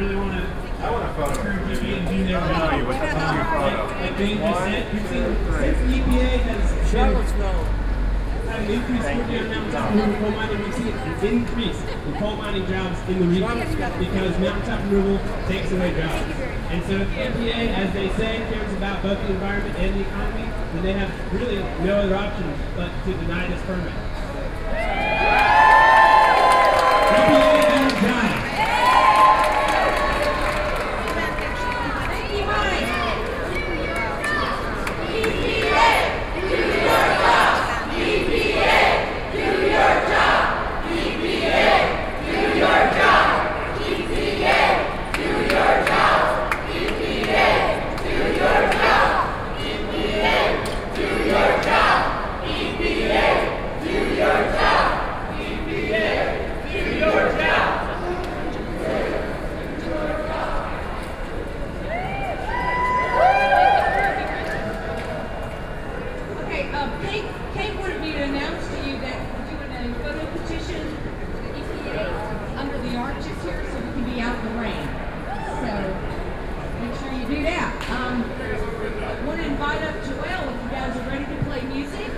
really want to. I want a photo. You do job. you, just said, you've since the EPA has seen an increase in coal mining jobs in the region because mountaintop removal takes away jobs. And so if the EPA, as they say, cares about both the environment and the economy, then they have really no other option but to deny this permit. EPA, do your job. Thank you, Mike. Okay, uh, Kate, Kate wanted me to announce to you that we're doing a photo petition for the EPA under the arches here so we can be out in the rain. So make sure you do that. Um, want to invite up Joelle if you guys are ready to play music.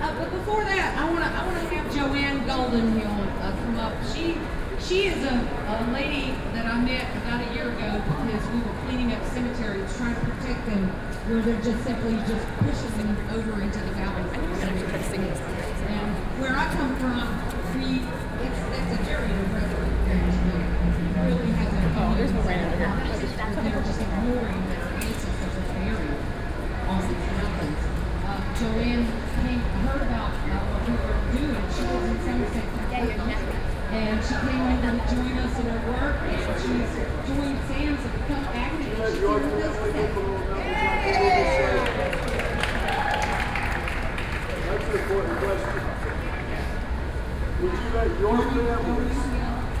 Uh, but before that, I want to I want to have Joanne Goldenhill uh, come up. She she is a, a lady that I met about a year ago because we were cleaning up cemeteries, trying to protect them where they're just simply just pushing them over into the valley. I think it's gonna be free to sing and where I come from, we it's, it's a very irreverent thing to do. It really has a oh, there's no rain over here. They're just ignoring their ancestors are buried on these mountains. Uh, Joanne came, heard about uh, what we were doing. She lives in Somerset, Kentucky. And she came over to join us in her work, and she's joined Sam's to become active. and She's here with us today. That's an important question. Would you let your family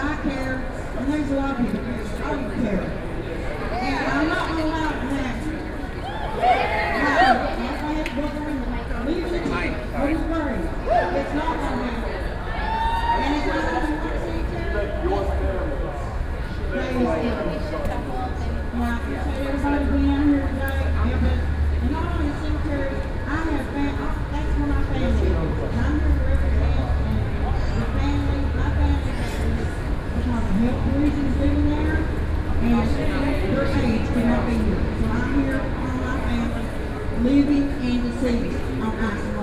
I care, and there's a lot of people. I don't care. And I'm not gonna allow it to happen. Now, if I had to go there and leave who's worried? It's not gonna happen. And it's not gonna happen. Let your Now, I appreciate everybody being out here today, yeah, but, and not only the cemetery, I have fam, I- that's where my family is. And I'm here to represent, and the family, my family, because of health reasons living there, and their age cannot be here. So I'm here on my family, living and deceased on Ice